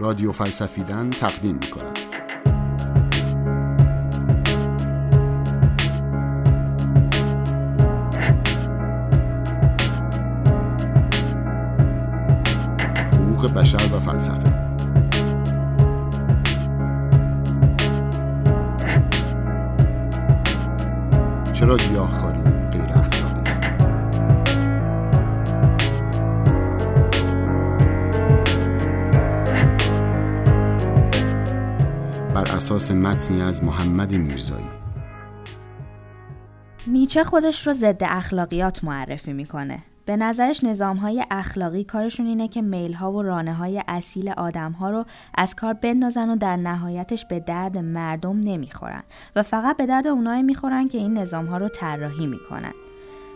رادیو فلسفیدن تقدیم می کند. حقوق بشر و فلسفه متنی از محمد میرزایی نیچه خودش رو ضد اخلاقیات معرفی می‌کنه به نظرش نظام های اخلاقی کارشون اینه که میل ها و رانه های اصیل آدم ها رو از کار بندازن و در نهایتش به درد مردم نمی‌خورن و فقط به درد اونایی می‌خورن که این نظام ها رو طراحی می‌کنن.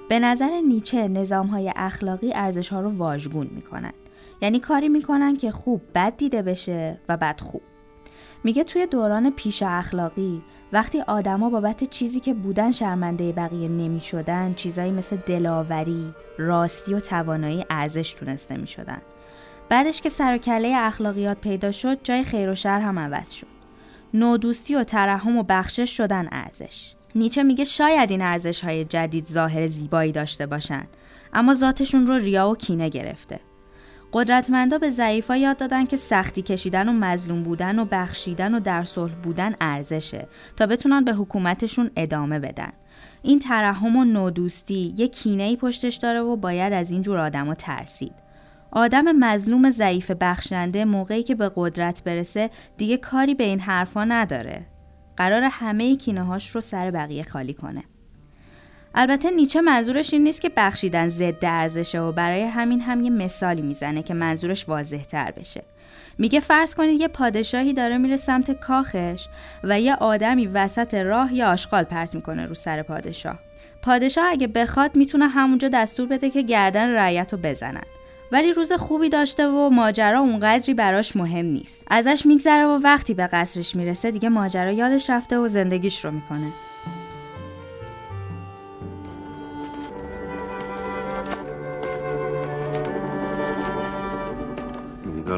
به نظر نیچه نظام های اخلاقی ارزش ها رو واژگون می‌کنن. یعنی کاری می‌کنن که خوب بد دیده بشه و بد خوب. میگه توی دوران پیش اخلاقی وقتی آدما بابت چیزی که بودن شرمنده بقیه نمی شدن چیزایی مثل دلاوری، راستی و توانایی ارزش تونست نمی شدن. بعدش که سر کله اخلاقیات پیدا شد جای خیر و شر هم عوض شد. نودوستی و ترحم و بخشش شدن ارزش. نیچه میگه شاید این ارزش های جدید ظاهر زیبایی داشته باشن اما ذاتشون رو ریا و کینه گرفته. قدرتمندا به ضعیفا یاد دادن که سختی کشیدن و مظلوم بودن و بخشیدن و در صلح بودن ارزشه تا بتونن به حکومتشون ادامه بدن. این ترحم و نودوستی یه کینه پشتش داره و باید از این جور آدما ترسید. آدم مظلوم ضعیف بخشنده موقعی که به قدرت برسه دیگه کاری به این حرفا نداره. قرار همه کینه هاش رو سر بقیه خالی کنه. البته نیچه منظورش این نیست که بخشیدن ضد ارزشه و برای همین هم یه مثالی می‌زنه که منظورش واضح تر بشه. میگه فرض کنید یه پادشاهی داره میره سمت کاخش و یه آدمی وسط راه یه آشغال پرت می‌کنه رو سر پادشاه. پادشاه اگه بخواد می‌تونه همونجا دستور بده که گردن رعیت رو بزنن. ولی روز خوبی داشته و ماجرا اونقدری براش مهم نیست. ازش میگذره و وقتی به قصرش می‌رسه دیگه ماجرا یادش رفته و زندگیش رو می‌کنه.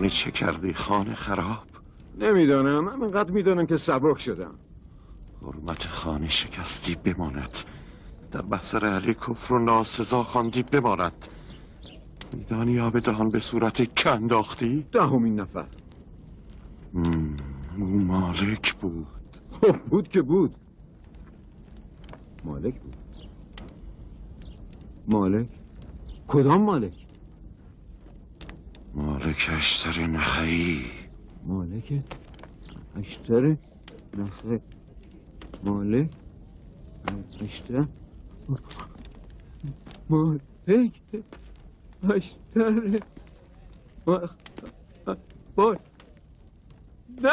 میدانی چه کردی خانه خراب؟ نمی‌دانم. من انقدر می‌دانم که سبک شدم. حرمت خانه شکستی بماند. در بحثر علی کفر و ناسزا خواندی بماند. میدانی آب دهان به صورت کنداختی دهمین نفر. او مالک بود. خب بود که بود. مالک بود. مالک؟ کدام مالک؟ مالک اشتر نخعی مالک؟ اشتر؟ نخه مالک اشتر؟ مالک اشتر؟ بای نه!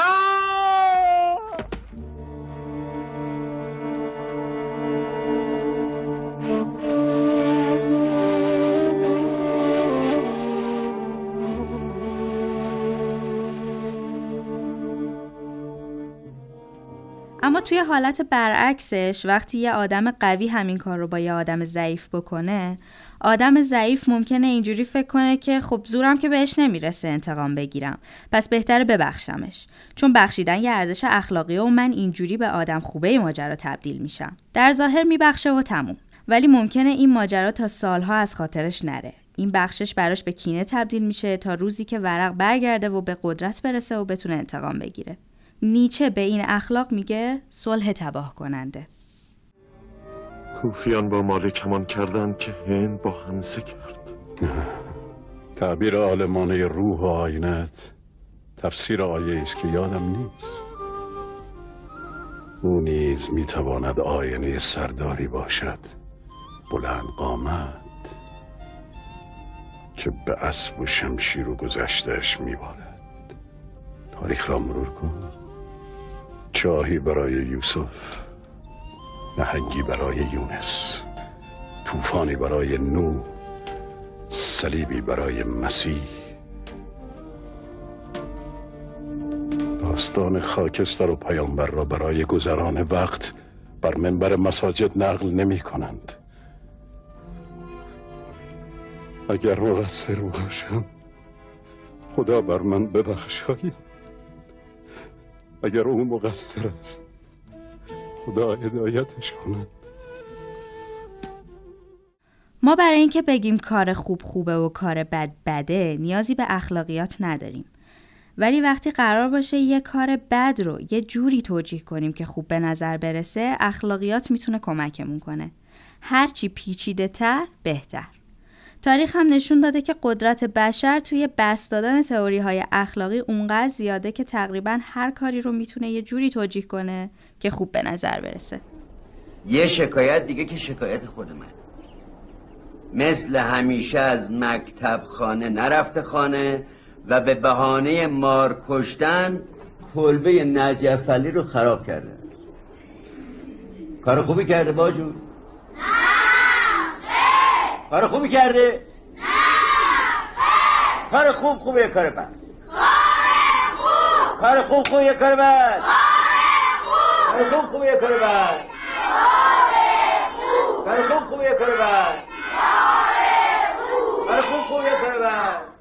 اما توی حالت برعکسش وقتی یه آدم قوی همین کار رو با یه آدم ضعیف بکنه آدم ضعیف ممکنه اینجوری فکر کنه که خب زورم که بهش نمی‌رسه انتقام بگیرم. پس بهتره ببخشمش. چون بخشیدن یه ارزش اخلاقی و من اینجوری به آدم خوبه ماجرا تبدیل میشم. در ظاهر میبخشه و تموم. ولی ممکنه این ماجرا تا سالها از خاطرش نره. این بخشش براش به کینه تبدیل میشه تا روزی که ورق برگرده و به قدرت برسه و بتونه انتقام بگیره. نیچه به این اخلاق میگه صلح تباه کننده. کوفیان با مالک همان کردند که هند با همزه کرد. تعبیر عالمانه روح و آینت تفسیر آیه است که یادم نیست. او نیز می‌تواند آینه سرداری باشد بلند قامت که به اسب و شمشیر و گذشتش میبارد. تاریخ را مرور کن. چاهی برای یوسف نهنگی برای یونس. طوفانی برای نو صلیبی برای مسیح. داستان خاکستر و پیامبر را برای گذران وقت بر منبر مساجد نقل نمی کنند. اگر مقصر باشم خدا بر من ببخشاید اگر او مقصر است. خدا هدایتش کند. ما برای اینکه بگیم کار خوب خوبه و کار بد بده نیازی به اخلاقیات نداریم. ولی وقتی قرار باشه یه کار بد رو یه جوری توجیه کنیم که خوب به نظر برسه اخلاقیات می‌تونه کمکمون کنه. هرچی پیچیده تر بهتر. تاریخ هم نشون داده که قدرت بشر توی بست دادن تئوری های اخلاقی اونقدر زیاده که تقریبا هر کاری رو می‌تونه یه جوری توجیه کنه که خوب به نظر برسه. یه شکایت دیگه که شکایت خود من. مثل همیشه از مکتب خانه نرفته خانه و به بهانه مار کشتن کلبه نجفلی رو خراب کرده. کار خوبی کرده باجون؟ کار خوبی کرده کار خوب خوبه کار بد. کار خوب خوبه کار بد. کار خوب خوبه کار بد. کار خوب خوبه کار بد کار خوب خوبه کار بد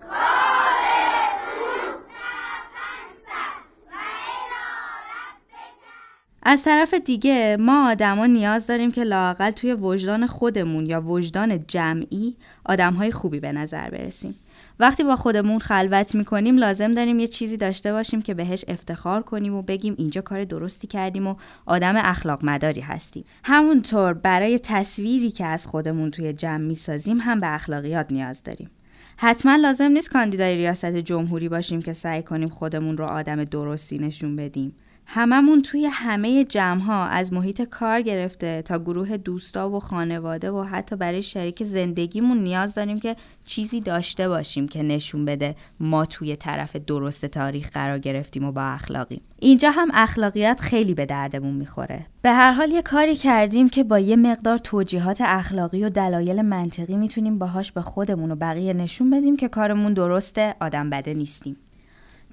از طرف دیگه ما آدما نیاز داریم که لاقل توی وجدان خودمون یا وجدان جمعی آدمهای خوبی به نظر برسیم. وقتی با خودمون خلوت می‌کنیم لازم داریم یه چیزی داشته باشیم که بهش افتخار کنیم و بگیم اینجا کار درستی کردیم و آدم اخلاق مداری هستیم. همونطور برای تصویری که از خودمون توی جمع می‌سازیم هم به اخلاقیات نیاز داریم. حتما لازم نیست کاندیدای ریاست جمهوری باشیم که سعی کنیم خودمون رو آدم درستی نشون بدیم. هممون توی همه جمع ها از محیط کار گرفته تا گروه دوستا و خانواده و حتی برای شریک زندگیمون نیاز داریم که چیزی داشته باشیم که نشون بده ما توی طرف درست تاریخ قرار گرفتیم و با اخلاقیم. اینجا هم اخلاقیات خیلی به دردمون می‌خوره. به هر حال یه کاری کردیم که با یه مقدار توجیهات اخلاقی و دلایل منطقی می‌تونیم باهاش به خودمون و بقیه نشون بدیم که کارمون درسته آدم بده نیستیم.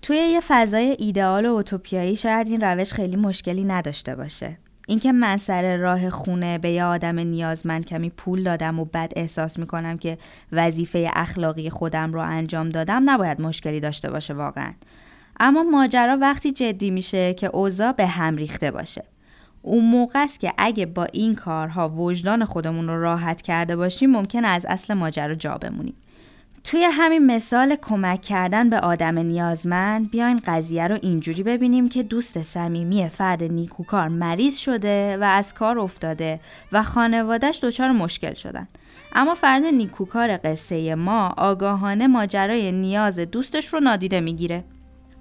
توی یه فضای ایدئال و اوتوپیایی شاید این روش خیلی مشکلی نداشته باشه. اینکه من سر راه خونه به یه آدم نیازمند کمی پول دادم و بد احساس می‌کنم که وظیفه اخلاقی خودم رو انجام دادم نباید مشکلی داشته باشه واقعا. اما ماجرا وقتی جدی میشه که اوضاع به هم ریخته باشه. اون موقع است که اگه با این کارها وجدان خودمون رو راحت کرده باشیم ممکن از اصل ماجرا جا بمونیم. توی همین مثال کمک کردن به آدم نیازمند بیاین قضیه رو اینجوری ببینیم که دوست صمیمی فرد نیکوکار مریض شده و از کار افتاده و خانوادهش دچار مشکل شدن. اما فرد نیکوکار قصه ما آگاهانه ماجرای نیاز دوستش رو نادیده می‌گیره.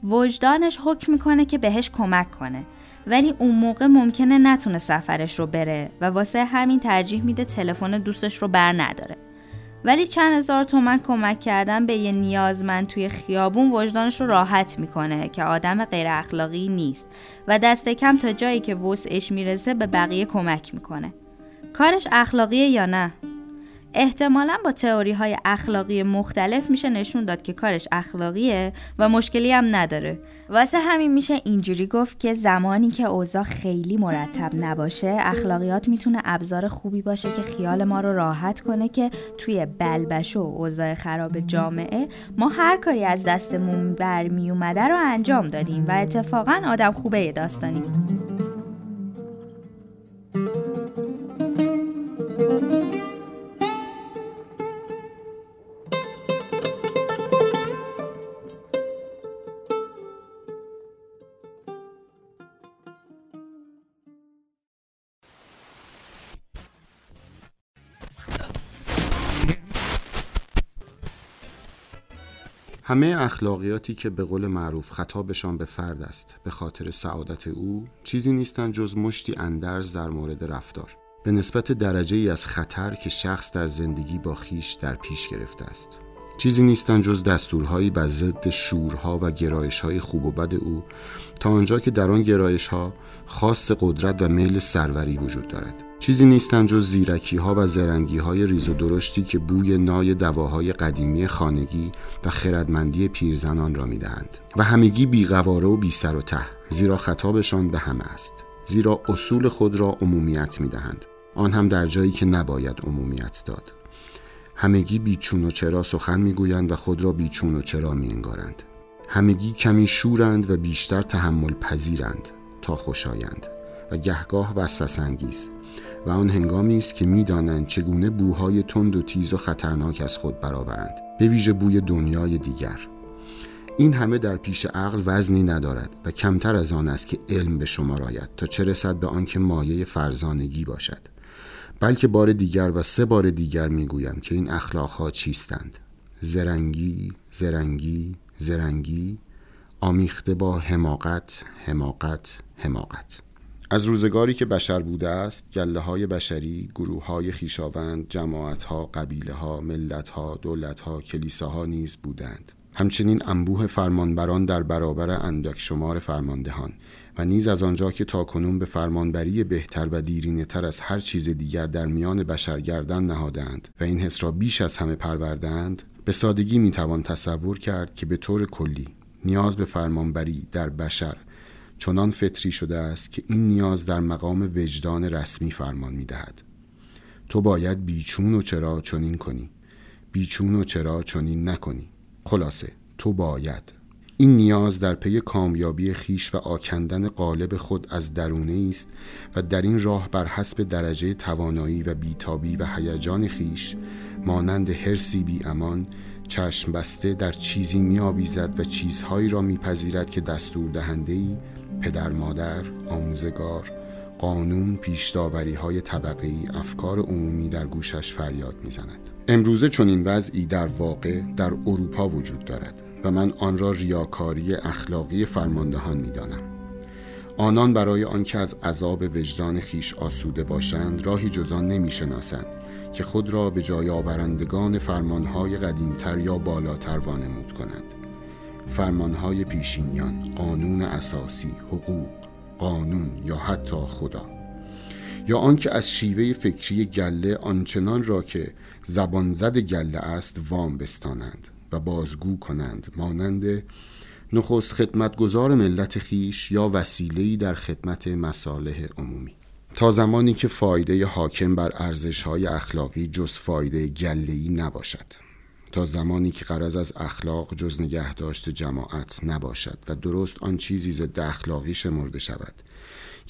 وجدانش حکم می‌کنه که بهش کمک کنه. ولی اون موقع ممکنه نتونه سفرش رو بره و واسه همین ترجیح میده تلفن دوستش رو بر نداره. ولی چند هزار تومن کمک کردن به یه نیازمند توی خیابون وجدانش رو راحت می‌کنه که آدم غیر اخلاقی نیست و دست کم تا جایی که وسعش می‌رسه به بقیه کمک می‌کنه. کارش اخلاقیه یا نه؟ احتمالا با تئوری های اخلاقی مختلف میشه نشون داد که کارش اخلاقیه و مشکلی هم نداره. واسه همین میشه اینجوری گفت که زمانی که اوضاع خیلی مرتب نباشه اخلاقیات می‌تونه ابزار خوبی باشه که خیال ما رو راحت کنه که توی بلبش و اوضاع خراب جامعه ما هر کاری از دستمون برمی اومده رو انجام دادیم و اتفاقا آدم خوبه داستانی. همه اخلاقیاتی که به قول معروف خطابشان به فرد است به خاطر سعادت او چیزی نیستند جز مشتی اندرز در مورد رفتار. به نسبت درجه ای از خطر که شخص در زندگی با خیش در پیش گرفته است. چیزی نیستند جز دستورهایی بر ضد شورها و گرایشهای خوب و بد او تا آنجا که در آن گرایشها خاص قدرت و میل سروری وجود دارد. چیزی نیستند جز زیرکی ها و زرنگی های ریز و درشتی که بوی نای دواهای قدیمی خانگی و خردمندی پیرزنان را می‌دهند. و همگی بیقواره و بی سر و ته زیرا خطابشان به همه است. زیرا اصول خود را عمومیت می‌دهند. آن هم در جایی که نباید عمومیت داد. همگی بیچون و چرا سخن می‌گویند و خود را بیچون و چرا می انگارند. همگی کمی شورند و بیشتر تحمل پذیرند تا خوشایند و گهگاه وسوسه انگیز. و آن هنگامی است که می‌دانند چگونه بوهای تند و تیز و خطرناک از خود برآورند به ویژه بوی دنیای دیگر. این همه در پیش عقل وزنی ندارد و کمتر از آن است که علم به شما راید تا چه رسد به آنکه مایه فرزانگی باشد. بلکه بار دیگر و سه بار دیگر می‌گویم که این اخلاقها چیستند. زرنگی زرنگی زرنگی آمیخته با حماقت حماقت حماقت. از روزگاری که بشر بوده است گله های بشری گروه های خیشاوند جماعت ها قبیله ها ملت ها دولت ها کلیساها نیز بودند. همچنین انبوه فرمانبران در برابر اندک شمار فرماندهان و نیز از آنجا که تاکنون به فرمانبری بهتر و دیرینه تر از هر چیز دیگر در میان بشر گردن نهادند و این حس را بیش از همه پروردند به سادگی می‌توان تصور کرد که به طور کلی نیاز به فرمانبری در بشر چنان فطری شده است که این نیاز در مقام وجدان رسمی فرمان می‌دهد. تو باید بیچون و چرا چنین کنی. بیچون و چرا چنین نکنی. خلاصه تو باید. این نیاز در پی کامیابی خیش و آکندن قالب خود از درونه است و در این راه بر حسب درجه توانایی و بیتابی و هیجان خیش مانند هرسی بی امان چشم بسته در چیزی می و چیزهایی را میپذیرد که دستور دهنده پدر مادر آموزگار قانون پیشداوری های طبقه افکار عمومی در گوشش فریاد می‌زند. امروزه چنین وضعی در واقع در اروپا وجود دارد و من آن را ریاکاری اخلاقی فرماندهان می‌دانم. آنان برای آنکه از عذاب وجدان خیش آسوده باشند راهی جزان نمی‌شناسند که خود را به جای آورندگان فرمانهای قدیمتر یا بالاتر وانمود کنند. فرمانهای پیشینیان قانون اساسی حقوق قانون یا حتی خدا. یا آنکه از شیوه فکری گله آنچنان را که زبان زد گله است وام بستانند و بازگو کنند مانند نخست خدمتگزار ملت خیش یا وسیله‌ای در خدمت مصالح عمومی. تا زمانی که فایده حاکم بر ارزش‌های اخلاقی جز فایده گله‌ای نباشد. تا زمانی که قرض از اخلاق جز نگهداشت جماعت نباشد و درست آن چیزی ضد اخلاقی شمرده شود.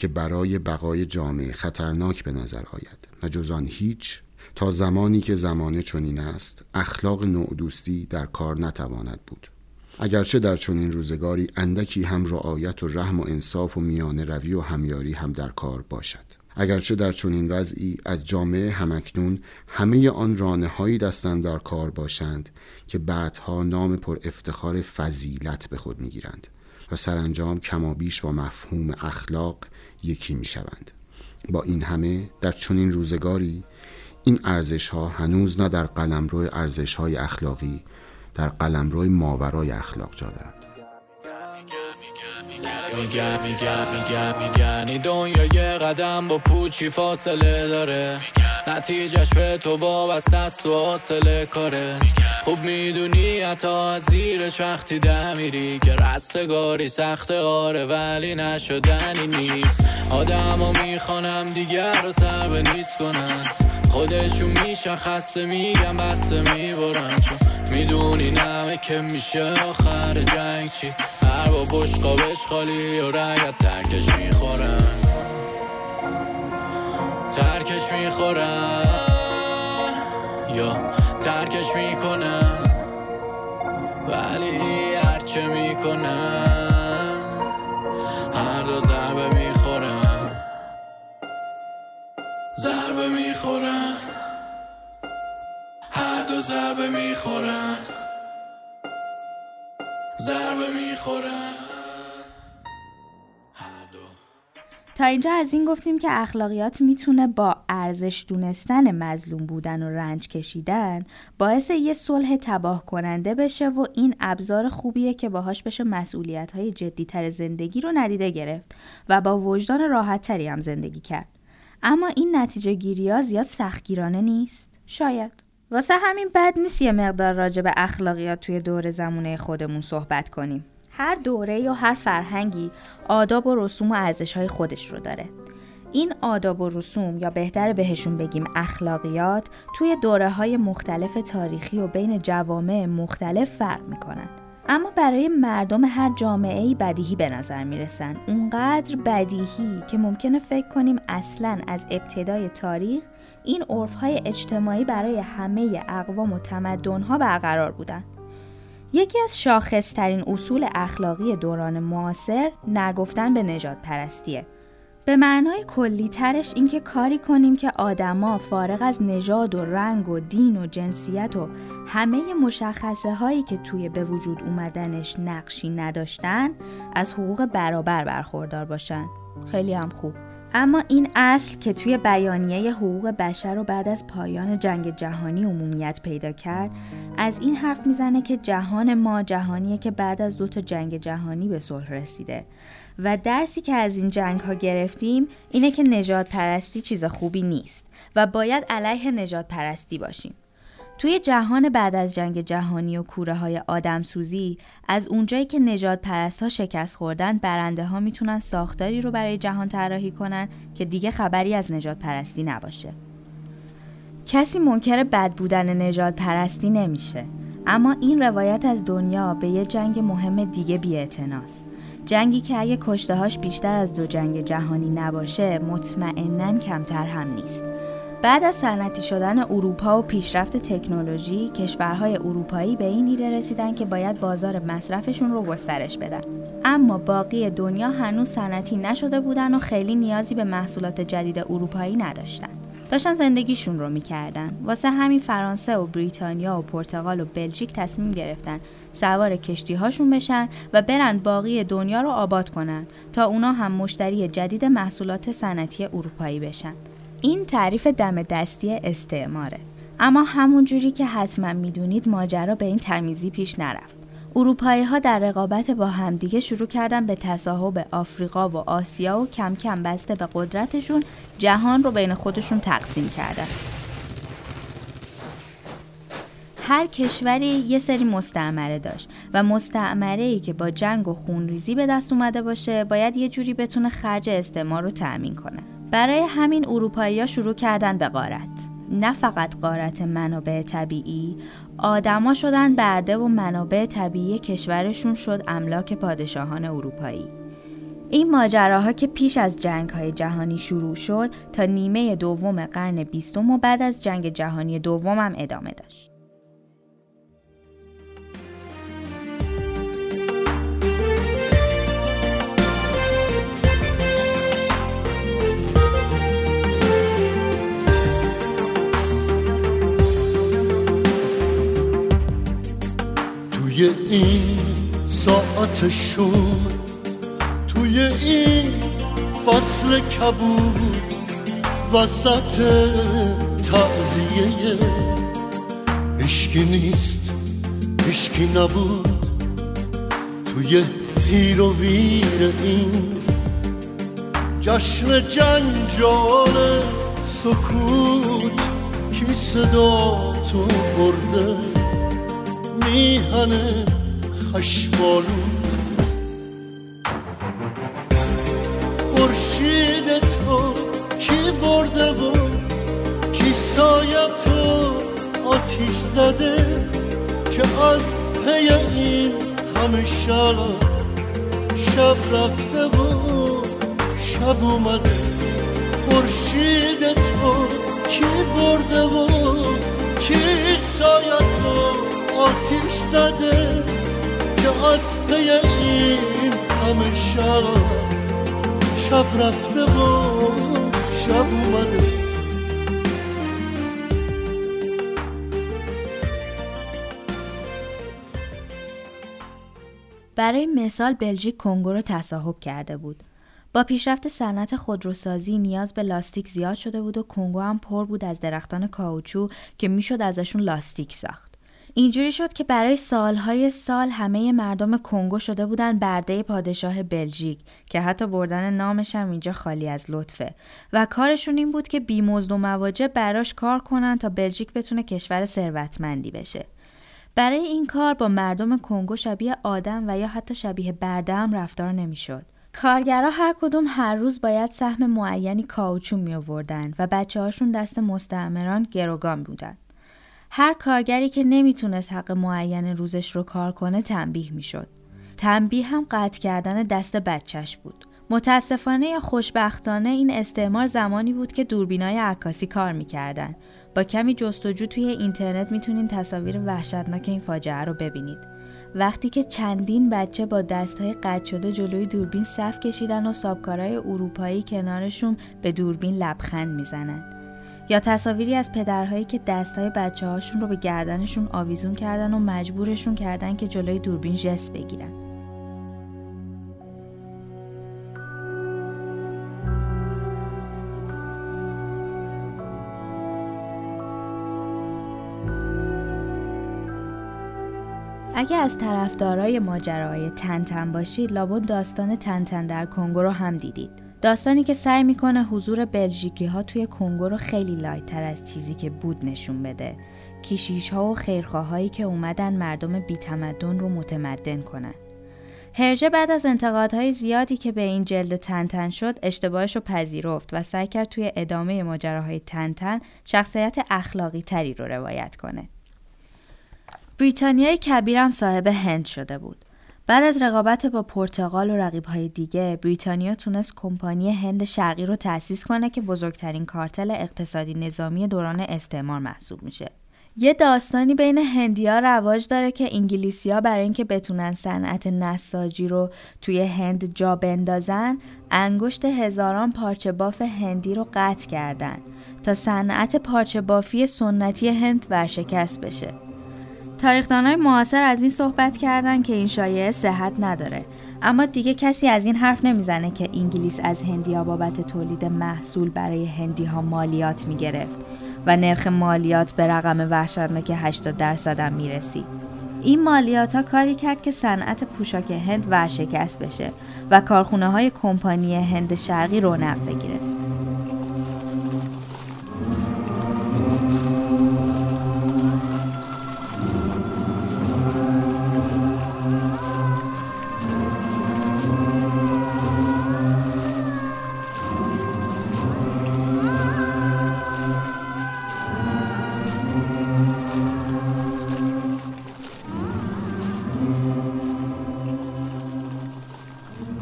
که برای بقای جامعه خطرناک به نظر آید و جز هیچ تا زمانی که زمانه چنین است اخلاق نوع دوستی در کار نتواند بود. اگرچه در چنین روزگاری اندکی هم رعایت و رحم و انصاف و میانه روی و همیاری هم در کار باشد. اگرچه در چنین وضعی از جامعه همکنون همه آن رانه هایی دستن در کار باشند که بعدها نام پر افتخار فضیلت به خود می‌گیرند و سرانجام کمابیش با مفهوم اخلاق یکی می شوند. با این همه در چنین روزگاری این ارزش ها هنوز نه در قلمرو ارزش های اخلاقی در قلمرو ماورای اخلاق جا دارند میگن میگن میگن میگن دنیا یه قدم با پوچی فاصله داره نتیجهش به تو وابسته است و حاصله کاره. خوب می‌دونی حتی از زیرش وقتی دمیری که رستگاری سخت آره ولی نشدنی نیست. آدم ها می‌خوانم دیگر رو سر به نیست کنن خودشون میشن خسته میگم بسته می‌برن. چون می‌دونی نمه که میشه آخر جنگ چی؟ هر با بشقا خالی و رگت ترکش می‌خورن. ترکش می‌خورن یا ترکش می‌کنن ولی هرچه می‌کنن هر دو ضربه می‌خورن ضربه می‌خورن هر دو ضربه می‌خورن ضربه می‌خورن تا اینجا از این گفتیم که اخلاقیات می‌تونه با ارزش دونستن مظلوم بودن و رنج کشیدن باعث یه صلح تباه کننده بشه و این ابزار خوبیه که باهاش بشه مسئولیت های جدیتر زندگی رو ندیده گرفت و با وجدان راحت تری هم زندگی کرد. اما این نتیجه گیری ها زیاد سختگیرانه نیست؟ شاید. واسه همین بد نیست یه مقدار راجع به اخلاقیات توی دور زمونه خودمون صحبت کنیم. هر دوره یا هر فرهنگی آداب و رسوم و ارزش‌های خودش رو داره. این آداب و رسوم یا بهتر بهشون بگیم اخلاقیات توی دوره های مختلف تاریخی و بین جوامع مختلف فرق می‌کنن. اما برای مردم هر جامعه ای بدیهی به نظر می‌رسن اونقدر بدیهی که ممکنه فکر کنیم اصلا از ابتدای تاریخ این های اجتماعی برای همه اقوام و تمدنها برقرار بودن یکی از شاخصترین اصول اخلاقی دوران معاصر نگفتن به نجات پرستیه به معنای کلی ترش اینکه کاری کنیم که آدما فارغ از نژاد و رنگ و دین و جنسیت و همه مشخصه هایی که توی به وجود اومدنش نقشی نداشتن از حقوق برابر برخوردار باشن. خیلی هم خوب. اما این اصل که توی بیانیه حقوق بشر رو بعد از پایان جنگ جهانی عمومیت پیدا کرد از این حرف می‌زنه که جهان ما جهانیه که بعد از دو تا جنگ جهانی به صلح رسیده. و درسی که از این جنگ ها گرفتیم اینه که نجات پرستی چیز خوبی نیست و باید علیه نجات پرستی باشیم. توی جهان بعد از جنگ جهانی و کوره های آدم سوزی از اونجایی که نجات پرست ها شکست خوردن برنده ها می‌تونن ساختاری رو برای جهان طراحی کنن که دیگه خبری از نجات پرستی نباشه. کسی منکر بد بودن نجات پرستی نمیشه. اما این روایت از دنیا به یه جنگ مهم دیگه بی جنگی که اگه کشتهاش بیشتر از دو جنگ جهانی نباشه مطمئنا کمتر هم نیست. بعد از صنعتی شدن اروپا و پیشرفت تکنولوژی کشورهای اروپایی به این ایده رسیدن که باید بازار مصرفشون رو گسترش بدن. اما باقی دنیا هنوز صنعتی نشده بودن و خیلی نیازی به محصولات جدید اروپایی نداشتن. داشتن زندگیشون رو می‌کردن. واسه همین فرانسه و بریتانیا و پرتغال و بلژیک تصمیم گرفتن سوار کشتی هاشون بشن و برن باقی دنیا رو آباد کنن تا اونا هم مشتری جدید محصولات صنعتی اروپایی بشن. این تعریف دم دستی استعماره. اما همون جوری که حتما می‌دونید ماجرا به این تمیزی پیش نرفت. اروپایی ها در رقابت با همدیگه شروع کردن به تصاحب آفریقا و آسیا و کم کم بسته به قدرتشون جهان رو بین خودشون تقسیم کردن. هر کشوری یه سری مستعمره داشت و مستعمره ای که با جنگ و خونریزی به دست اومده باشه باید یه جوری بتونه خرج استعمار رو تأمین کنه. برای همین اروپایی ها شروع کردن به غارت. نه فقط قارت منابع طبیعی آدما شدن برده و منابع طبیعی کشورشون شد املاک پادشاهان اروپایی. این ماجراها که پیش از جنگ های جهانی شروع شد تا نیمه دوم قرن بیستم و بعد از جنگ جهانی دوم هم ادامه داشت. این ساعت شور توی این فصل کبود وسط تعذیه اشکی نیست اشکی نبود. توی پیر و ویر این جشن جنجال سکوت کی صدا تو برده؟ میهن خشمالو. خورشید تو کی برده و کی سایت تو آتیش زده که از پی این همه شب رفته و شب اومده. خورشید تو کی برده و کی سایت آتیش زده که از پی این همه شب شب رفته و شب اومده برای مثال بلژیک کنگو رو تصاحب کرده بود. با پیشرفت صنعت خودروسازی نیاز به لاستیک زیاد شده بود و کنگو هم پر بود از درختان کاوچو که می‌شد ازشون لاستیک ساخت. اینجوری شد که برای سالهای سال همه مردم کنگو شده بودن برده پادشاه بلژیک که حتی بردن نامش هم اینجا خالی از لطفه و کارشون این بود که بیمزد و مواجه براش کار کنن تا بلژیک بتونه کشور ثروتمندی بشه برای این کار با مردم کنگو شبیه آدم و یا حتی شبیه برده هم رفتار نمی‌شد. کارگرا هر کدوم هر روز باید سهم معینی کاوچو می آوردن و بچه هاشون دست مستعمران گروگان بودن. هر کارگری که نمی‌تونست حق معین روزش رو کار کنه تنبیه می‌شد. تنبیه هم قطع کردن دست بچهش بود. متاسفانه یا خوشبختانه این استعمار زمانی بود که دوربینای عکاسی کار می‌کردن. با کمی جستجو توی اینترنت می‌تونین تصاویر وحشتناک این فاجعه رو ببینید. وقتی که چندین بچه با دستهای قطع شده جلوی دوربین صف کشیدن و سابکارای اروپایی کنارشون به دوربین لبخند می‌زنن. یا تصاویری از پدرهایی که دستهای بچه هاشون رو به گردنشون آویزون کردن و مجبورشون کردن که جلوی دوربین جست بگیرن. اگه از طرفدارای ماجراهای تنتن باشید لابد داستان تنتن در کنگو رو هم دیدید داستانی که سعی می‌کنه حضور بلژیکی ها توی کنگو رو خیلی لایتر از چیزی که بود نشون بده. کیشیش ها و خیرخواهایی که اومدن مردم بیتمدن رو متمدن کنن. هرژه بعد از انتقادهای زیادی که به این جلد تنتن شد اشتباهش رو پذیرفت و سعی کرد توی ادامه ماجراهای تنتن شخصیت اخلاقی تری رو روایت کنه. بریتانیای کبیرم صاحب هند شده بود. بعد از رقابت با پرتغال و رقیبهای دیگه بریتانیا تونست کمپانی هند شرقی رو تأسیس کنه که بزرگترین کارتل اقتصادی نظامی دوران استعمار محسوب میشه. یه داستانی بین هندیا رواج داره که انگلیسیا برای اینکه بتونن صنعت نساجی رو توی هند جا بندازن انگشت هزاران پارچه باف هندی رو قطع کردن تا صنعت پارچه بافی سنتی هند ورشکست بشه های معاصر از این صحبت کردن که این شایعه صحت نداره. اما دیگه کسی از این حرف نمی‌زنه که انگلیس از هندیا بابت تولید محصول برای هندی ها مالیات می‌گرفت و نرخ مالیات به رقم وحشتناک 80 درصد هم می‌رسید. این مالیات ها کاری کرد که صنعت پوشاک هند ورشکست بشه و کارخونه های کمپانی هند شرقی رونق بگیره.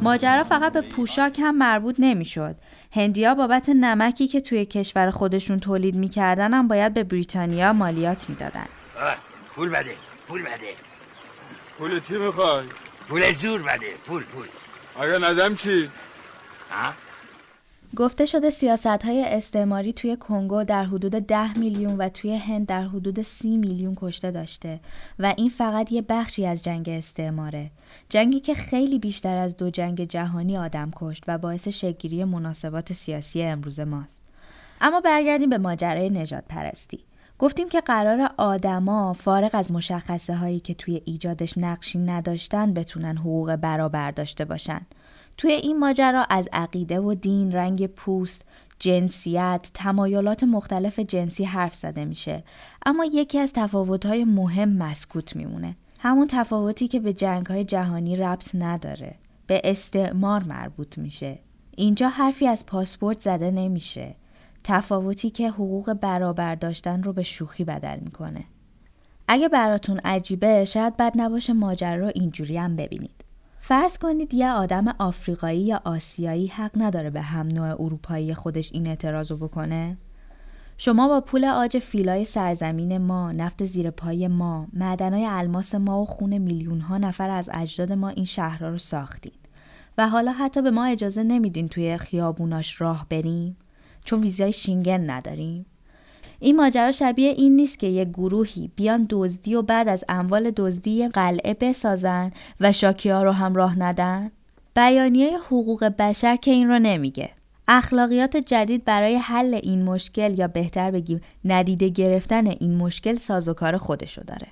ماجرا فقط به پوشاک هم مربوط نمی‌شد. هندیا بابت نمکی که توی کشور خودشون تولید می‌کردن هم باید به بریتانیا مالیات می‌دادن. پول بده پول بده پول چی می‌خوای؟ پول زور بده پول پول آیا ندم چی؟ ها؟ گفته شده سیاست های استعماری توی کنگو در حدود 10 میلیون و توی هند در حدود 30 میلیون کشته داشته و این فقط یه بخشی از جنگ استعماره. جنگی که خیلی بیشتر از دو جنگ جهانی آدم کشت و باعث شگیری مناسبات سیاسی امروز ماست. اما برگردیم به ماجرای نجات پرستی. گفتیم که قرار آدما فارغ از مشخصه هایی که توی ایجادش نقشی نداشتن بتونن حقوق برابر داشته باشن. توی این ماجرا از عقیده و دین، رنگ پوست، جنسیت، تمایلات مختلف جنسی حرف زده میشه. اما یکی از تفاوت‌های مهم مسکوت میمونه. همون تفاوتی که به جنگ‌های جهانی ربط نداره. به استعمار مربوط میشه. اینجا حرفی از پاسپورت زده نمیشه. تفاوتی که حقوق برابر داشتن رو به شوخی بدل می‌کنه. اگه براتون عجیبه شاید بد نباشه ماجرا رو اینجوری هم ببینید. فرض کنید یه آدم آفریقایی یا آسیایی حق نداره به هم نوع اروپایی خودش این اعتراض بکنه؟ شما با پول آج فیلای سرزمین ما، نفت زیر پای ما، معدنای الماس ما و خون میلیون ها نفر از اجداد ما این شهرها رو ساختید و حالا حتی به ما اجازه نمیدین توی خیابوناش راه بریم چون ویزای شینگن نداریم این ماجرا شبیه این نیست که یک گروهی بیان دزدی و بعد از اموال دزدی قلعه بسازن و شاکیا رو هم راه ندن؟ بیانیه حقوق بشر که این رو نمیگه. اخلاقیات جدید برای حل این مشکل یا بهتر بگیم ندیده گرفتن این مشکل سازوکار خودشو داره.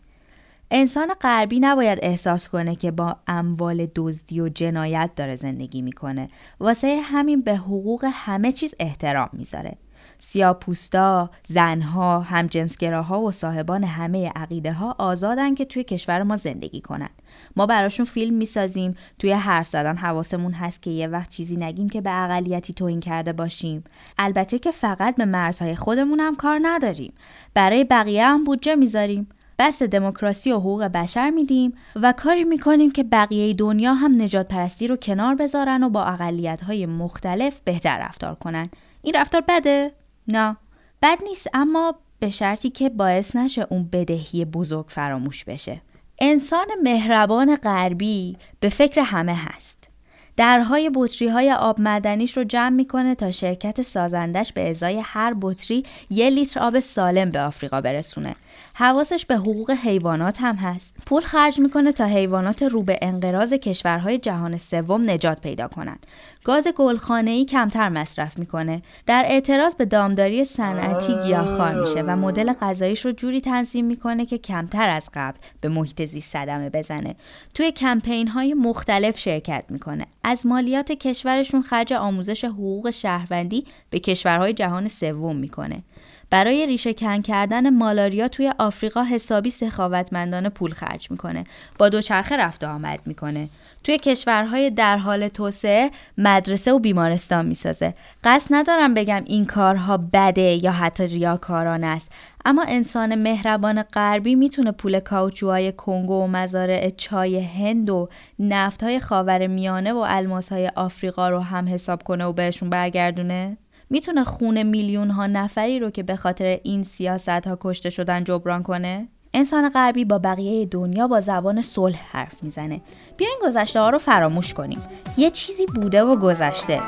انسان غربی نباید احساس کنه که با اموال دزدی و جنایت داره زندگی می‌کنه. واسه همین به حقوق همه چیز احترام می‌ذاره. سیاپوستا، زنها، همجنسگراها و صاحبان همه عقیده ها آزادن که توی کشور ما زندگی کنن. ما براشون فیلم می‌سازیم توی حرف زدن حواسمون هست که یه وقت چیزی نگیم که به اقلیتی توهین کرده باشیم البته که فقط به مرزهای خودمون هم کار نداریم برای بقیه هم بودجه می‌ذاریم بس دموکراسی و حقوق بشر میدیم و کاری می‌کنیم که بقیه دنیا هم نجات پرستی رو کنار بذارن و با اقلیت های مختلف بهتر رفتار کنن این رفتار بده؟ نه. بد نیست اما به شرطی که باعث نشه اون بدهی بزرگ فراموش بشه. انسان مهربان غربی به فکر همه هست. درهای بطری های آب مدنیش رو جمع می‌کنه تا شرکت سازندش به ازای هر بطری یه لیتر آب سالم به آفریقا برسونه. حواسش به حقوق حیوانات هم هست. پول خرج می‌کنه تا حیوانات رو به انقراض کشورهای جهان سوم نجات پیدا کنن. گاز ای کمتر مصرف می‌کنه. در اعتراض به دامداری صنعتی گیاهخوار میشه و مدل غذاییش رو جوری تنظیم می‌کنه که کمتر از قبل به محیط زیست صدمه بزنه. توی کمپین های مختلف شرکت می‌کنه. از مالیات کشورشون خرج آموزش حقوق شهروندی به کشورهای جهان سوم می‌کنه. برای ریشه کن کردن مالاریا توی آفریقا حسابی سخاوتمندانه پول خرج می‌کنه. با دوچرخه رفت و آمد می‌کنه. توی کشورهای در حال توسعه مدرسه و بیمارستان می‌سازه قصد ندارم بگم این کارها بده یا حتی ریاکاران است اما انسان مهربان غربی می‌تونه پول کاوچوهای کنگو و مزارع چای هند و نفتهای خاور میانه و الماسهای آفریقا رو هم حساب کنه و بهشون برگردونه؟ می‌تونه خون میلیون ها نفری رو که به خاطر این سیاست ها کشته شدن جبران کنه؟ انسان غربی با بقیه دنیا با زبان صلح حرف می‌زنه. بیاین گذشته ها رو فراموش کنیم. یه چیزی بوده و گذشته.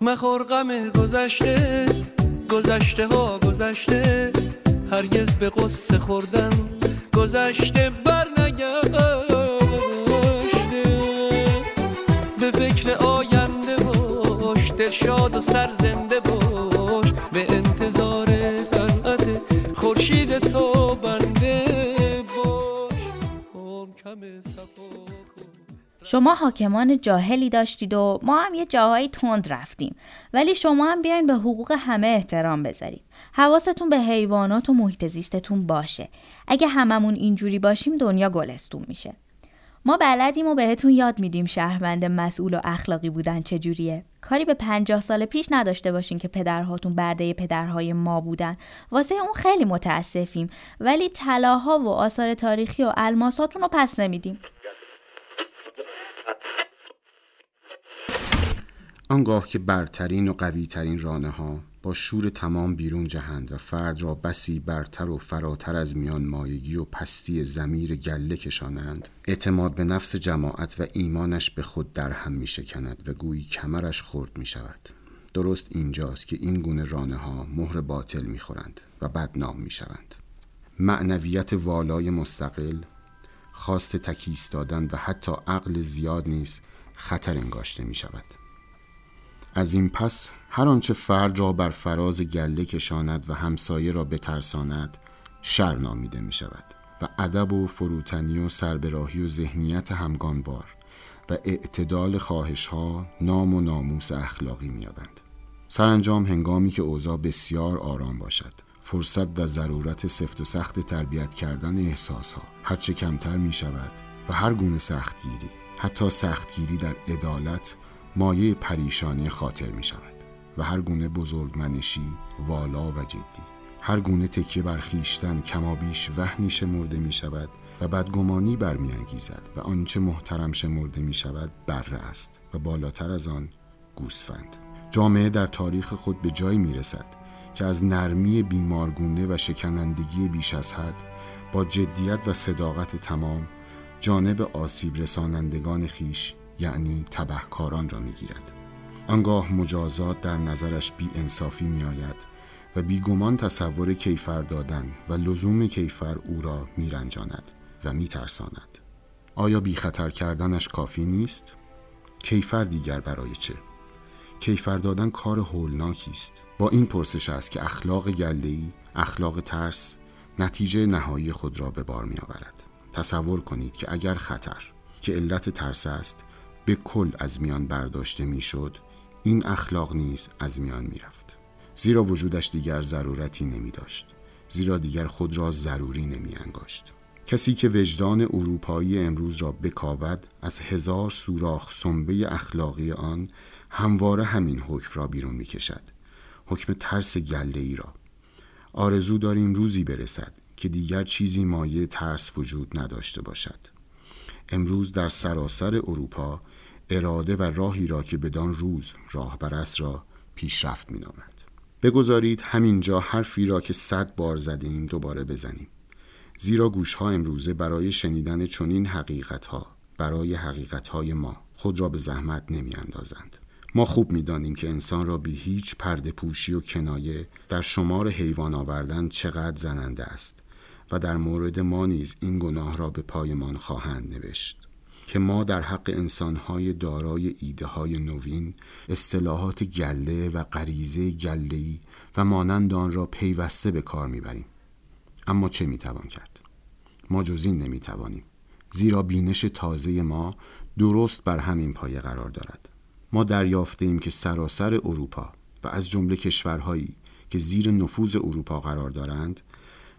مخور غم گذشته گذشته ها گذشته هرگز به قصه خوردن گذشته بر نگشته به فکر آینده باش دل شاد و سر زنده باش شما حاکمان جاهلی داشتید و ما هم یه جاهایی تند رفتیم. ولی شما هم بیاین به حقوق همه احترام بذارید. حواستون به حیوانات و محیط زیستتون باشه. اگه هممون اینجوری باشیم دنیا گلستون میشه. ما بلدیم و بهتون یاد میدیم شهروند مسئول و اخلاقی بودن چجوریه. کاری به پنجاه سال پیش نداشته باشین که پدرهاتون برده پدرهای ما بودن. واسه اون خیلی متاسفیم. ولی طلاها و آثار تاریخی و الماساتون رو پس نمیدیم. آنگاه که برترین و قویترین رانه ها با شور تمام بیرون جهند و فرد را بسی برتر و فراتر از میان مایگی و پستی زمیر گله کشانند اعتماد به نفس جماعت و ایمانش به خود در هم می شکند و گویی کمرش خورد می شود درست اینجاست که این گونه رانه ها مهر باطل می خورند و بدنام می شوند معنویت والای مستقل خواست تکیس دادن و حتی عقل زیاد نیز خطر انگاشته می شود از این پس هر آنچه فرد را بر فراز گله کشاند و همسایه را بترساند شر نامیده می شود و ادب و فروتنی و سربراهی و ذهنیت همگانوار و اعتدال خواهش ها نام و ناموس اخلاقی میابند سرانجام هنگامی که اوضاع بسیار آرام باشد فرصت و ضرورت سفت و سخت تربیت کردن احساس ها هرچه کمتر می شود و هر گونه سختگیری حتی سختگیری در عدالت مایه پریشانی خاطر می شود و هر گونه بزرگمنشی والا و جدی. هر گونه تکیه بر خیشتن کمابیش وحنی شمرده می شود و بدگمانی برمیانگیزد و آنچه محترم شمرده می شود بره است و بالاتر از آن گوسفند. جامعه در تاریخ خود به جایی می رسد که از نرمی بیمارگونه و شکنندگی بیش از حد با جدیت و صداقت تمام جانب آسیب رسانندگان خیش یعنی تبهکاران را می‌گیرد آنگاه مجازات در نظرش بی انصافی می آید و بیگمان تصور کیفر دادن و لزوم کیفر او را می رنجاند و می ترساند. آیا بی خطر کردنش کافی نیست؟ کیفر دیگر برای چه؟ کیفر دادن کار هولناکی است. با این پرسش است که اخلاق گلهی، اخلاق ترس، نتیجه نهایی خود را به بار می آورد. تصور کنید که اگر خطر که علت ترس است به کل از میان برداشته می‌شد. این اخلاق نیز از میان می‌رفت. زیرا وجودش دیگر ضرورتی نمی داشت زیرا دیگر خود را ضروری نمی انگاشت. کسی که وجدان اروپایی امروز را بکاود از هزار سوراخ سنبه اخلاقی آن همواره همین حکم را بیرون می کشد. حکم ترس گله ای را. آرزو داریم روزی برسد که دیگر چیزی مایه ترس وجود نداشته باشد. امروز در سراسر اروپا اراده و راهی را که بدان روز راه است را پیشرفت می نامد. بگذارید همینجا حرفی را که صد بار زدیم دوباره بزنیم زیرا گوش ها امروزه برای شنیدن چنین حقیقت ها برای حقیقت های ما خود را به زحمت نمی اندازند. ما خوب می‌دانیم که انسان را بی هیچ پرده پوشی و کنایه در شمار حیوان آوردن چقدر زننده است و در مورد ما نیز این گناه را به پایمان خواهند نوشت که ما در حق انسانهای دارای ایده های نوین اصطلاحات گله و غریزه گله‌ای و مانند آن را پیوسته به کار می‌بریم. اما چه می‌توان کرد؟ ما جز این نمی‌توانیم. زیرا بینش تازه ما درست بر همین پایه قرار دارد. ما دریافته ایم که سراسر اروپا و از جمله کشورهایی که زیر نفوذ اروپا قرار دارند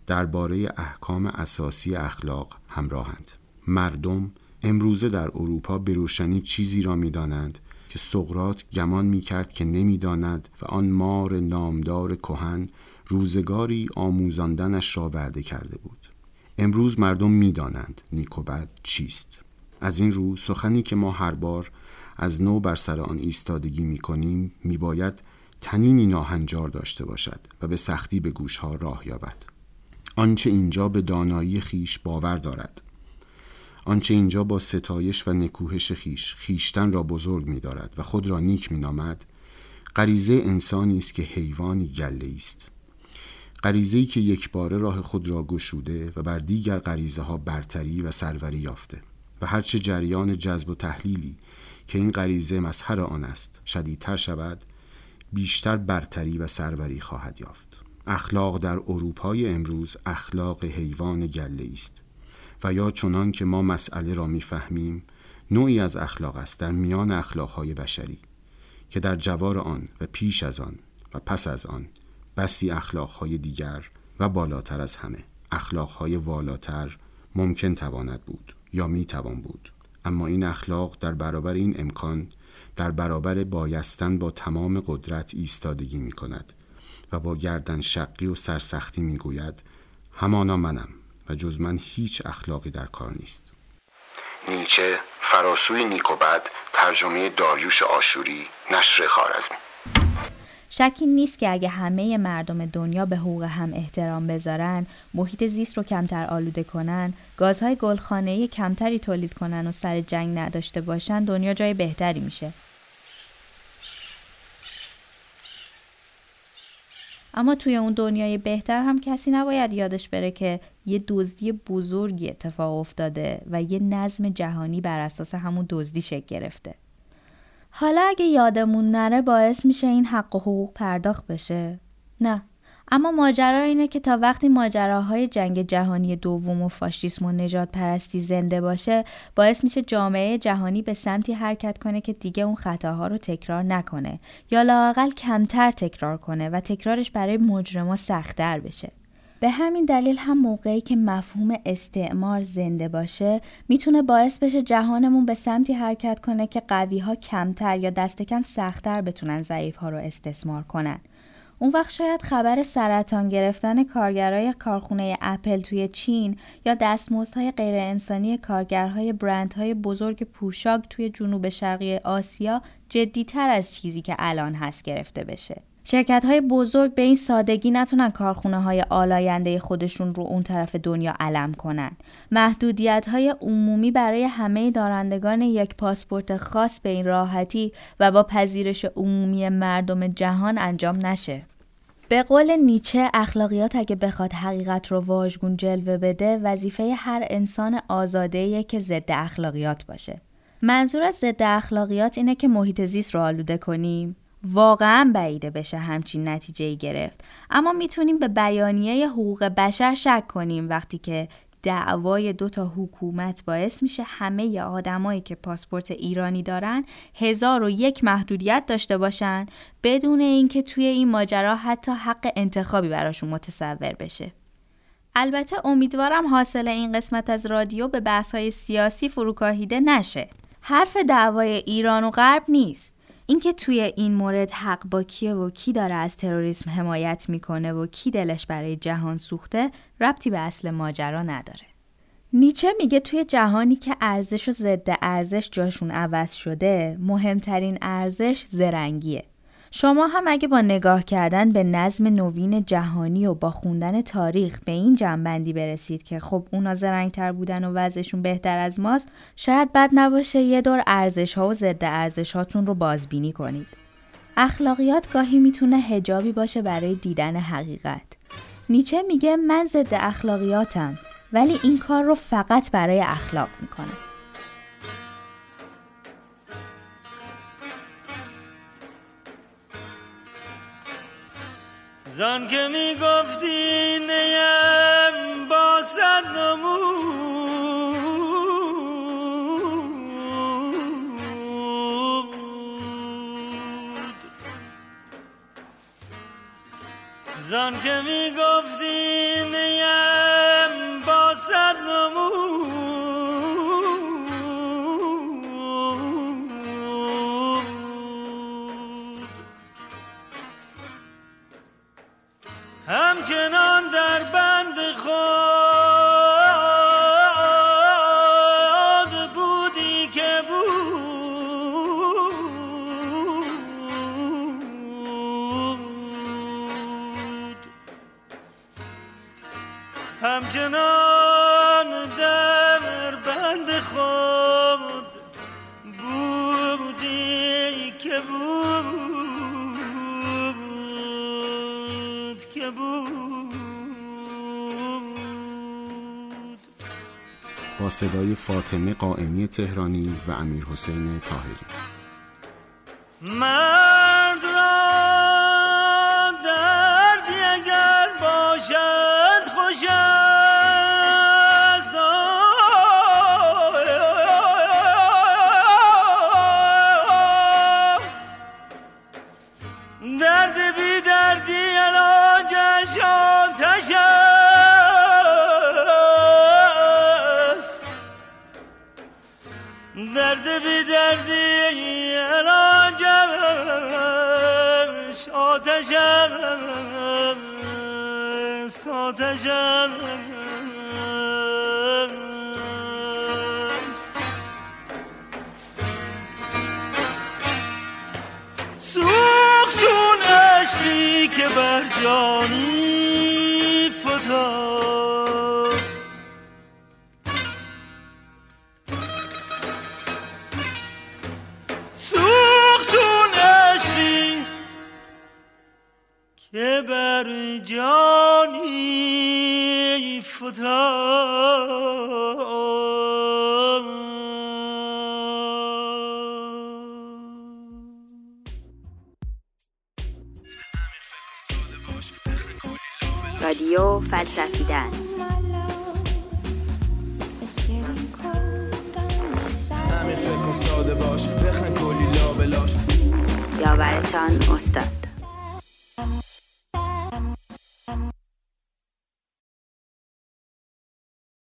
درباره احکام اساسی اخلاق همراهند. مردم امروزه در اروپا به روشنی چیزی را می‌دانند که سقرات گمان می کرد که نمی‌داند و آن مار نامدار کهن روزگاری آموزاندنش را وعده کرده بود. امروز مردم می‌دانند نیک و بد چیست. از این رو سخنی که ما هر بار از نو بر سر آن ایستادگی می کنیم می باید تنینی ناهنجار داشته باشد و به سختی به گوشها راه یابد. آنچه اینجا به دانایی خیش باور دارد. آنچه اینجا با ستایش و نکوهش خیش خیشتن را بزرگ می دارد و خود را نیک می نامد غریزه انسانی است که حیوانی گله است غریزه که یک باره راه خود را گشوده و بر دیگر غریزه ها برتری و سروری یافته و هرچه جریان جذب و تحلیلی که این غریزه مظهر آن است شدیدتر شود بیشتر برتری و سروری خواهد یافت. اخلاق در اروپای امروز اخلاق حیوان گله است. و یا چنان که ما مسئله را می‌فهمیم نوعی از اخلاق است در میان اخلاقهای بشری که در جوار آن و پیش از آن و پس از آن بسی اخلاقهای دیگر و بالاتر از همه اخلاقهای والاتر ممکن تواند بود یا می توان بود. اما این اخلاق در برابر این امکان در برابر بایستن با تمام قدرت ایستادگی می کند و با گردن شقی و سرسختی می گوید همانا منم و جز من هیچ اخلاقی در کار نیست نیچه فراسوی نیک و بد ترجمه داریوش آشوری نشر خارزمی شکی نیست که اگه همه مردم دنیا به حقوق هم احترام بذارن، محیط زیست رو کمتر آلوده کنن، گازهای گلخانه‌ای کمتری تولید کنن و سر جنگ نداشته باشن، دنیا جای بهتری میشه. اما توی اون دنیای بهتر هم کسی نباید یادش بره که یه دزدی بزرگی اتفاق افتاده و یه نظم جهانی بر اساس همون دزدی شکل گرفته. حالا اگه یادمون نره باعث میشه این حق و حقوق پرداخت بشه؟ نه. اما ماجرا اینه که تا وقتی ماجراهای جنگ جهانی دوم و فاشیسم و نجات پرستی زنده باشه باعث میشه جامعه جهانی به سمتی حرکت کنه که دیگه اون خطاها رو تکرار نکنه یا لاقل کمتر تکرار کنه و تکرارش برای مجرما سختتر بشه. به همین دلیل هم موقعی که مفهوم استعمار زنده باشه می‌تونه باعث بشه جهانمون به سمتی حرکت کنه که قوی ها کمتر یا دست کم سختتر بتونن ضعیف ها رو استثمار کنن. اون وقت شاید خبر سرطان گرفتن کارگرای کارخونه اپل توی چین یا دستمزدهای غیر انسانی کارگرهای برندهای بزرگ پوشاک توی جنوب شرقی آسیا جدیتر از چیزی که الان هست گرفته بشه. شرکت های بزرگ به این سادگی نتونن کارخونه های آلاینده خودشون رو اون طرف دنیا علم کنن. محدودیت های عمومی برای همه دارندگان یک پاسپورت خاص به این راحتی و با پذیرش عمومی مردم جهان انجام نشه. به قول نیچه اخلاقیات اگه بخواد حقیقت رو واژگون جلوه بده وظیفه هر انسان آزاده که ضد اخلاقیات باشه. منظور از ضد اخلاقیات اینه که محیط زیست رو آلوده کنیم واقعا بعیده بشه همچین نتیجه ای گرفت اما می‌تونیم به بیانیه حقوق بشر شک کنیم وقتی که دعوای دو تا حکومت باعث میشه همه آدمایی که پاسپورت ایرانی دارن هزار و یک محدودیت داشته باشن بدون اینکه توی این ماجرا حتی حق انتخابی براشون متصور بشه. البته امیدوارم حاصل این قسمت از رادیو به بحث سیاسی فروکاهیده نشه. حرف دعوای ایران و غرب نیست. اینکه توی این مورد حق با کیه و کی داره از تروریسم حمایت می‌کنه و کی دلش برای جهان سوخته ربطی به اصل ماجرا نداره. نیچه میگه توی جهانی که ارزش و ضد ارزش جاشون عوض شده مهمترین ارزش زرنگیه. شما هم اگه با نگاه کردن به نظم نوین جهانی و با خوندن تاریخ به این جنبندی برسید که خب اونا زرنگتر بودن و وضعشون بهتر از ماست شاید بد نباشه یه دور ارزش ها و ضد ارزش هاتون رو بازبینی کنید. اخلاقیات گاهی می‌تونه هجابی باشه برای دیدن حقیقت. نیچه میگه من ضد اخلاقیاتم ولی این کار رو فقط برای اخلاق می‌کنم. زن که می گفتی نیم با صد نمود. زن که می گفتی نیم صدای فاطمه قائمی تهرانی و امیر حسین تاهری درد بی دردی علاجش آتش است آتش است سوخت چون عشقی که بر جانی فتاد رادیو فلسفیدن. همین فکر ساده باش بخن کلی لابلاش یاورتان استاد.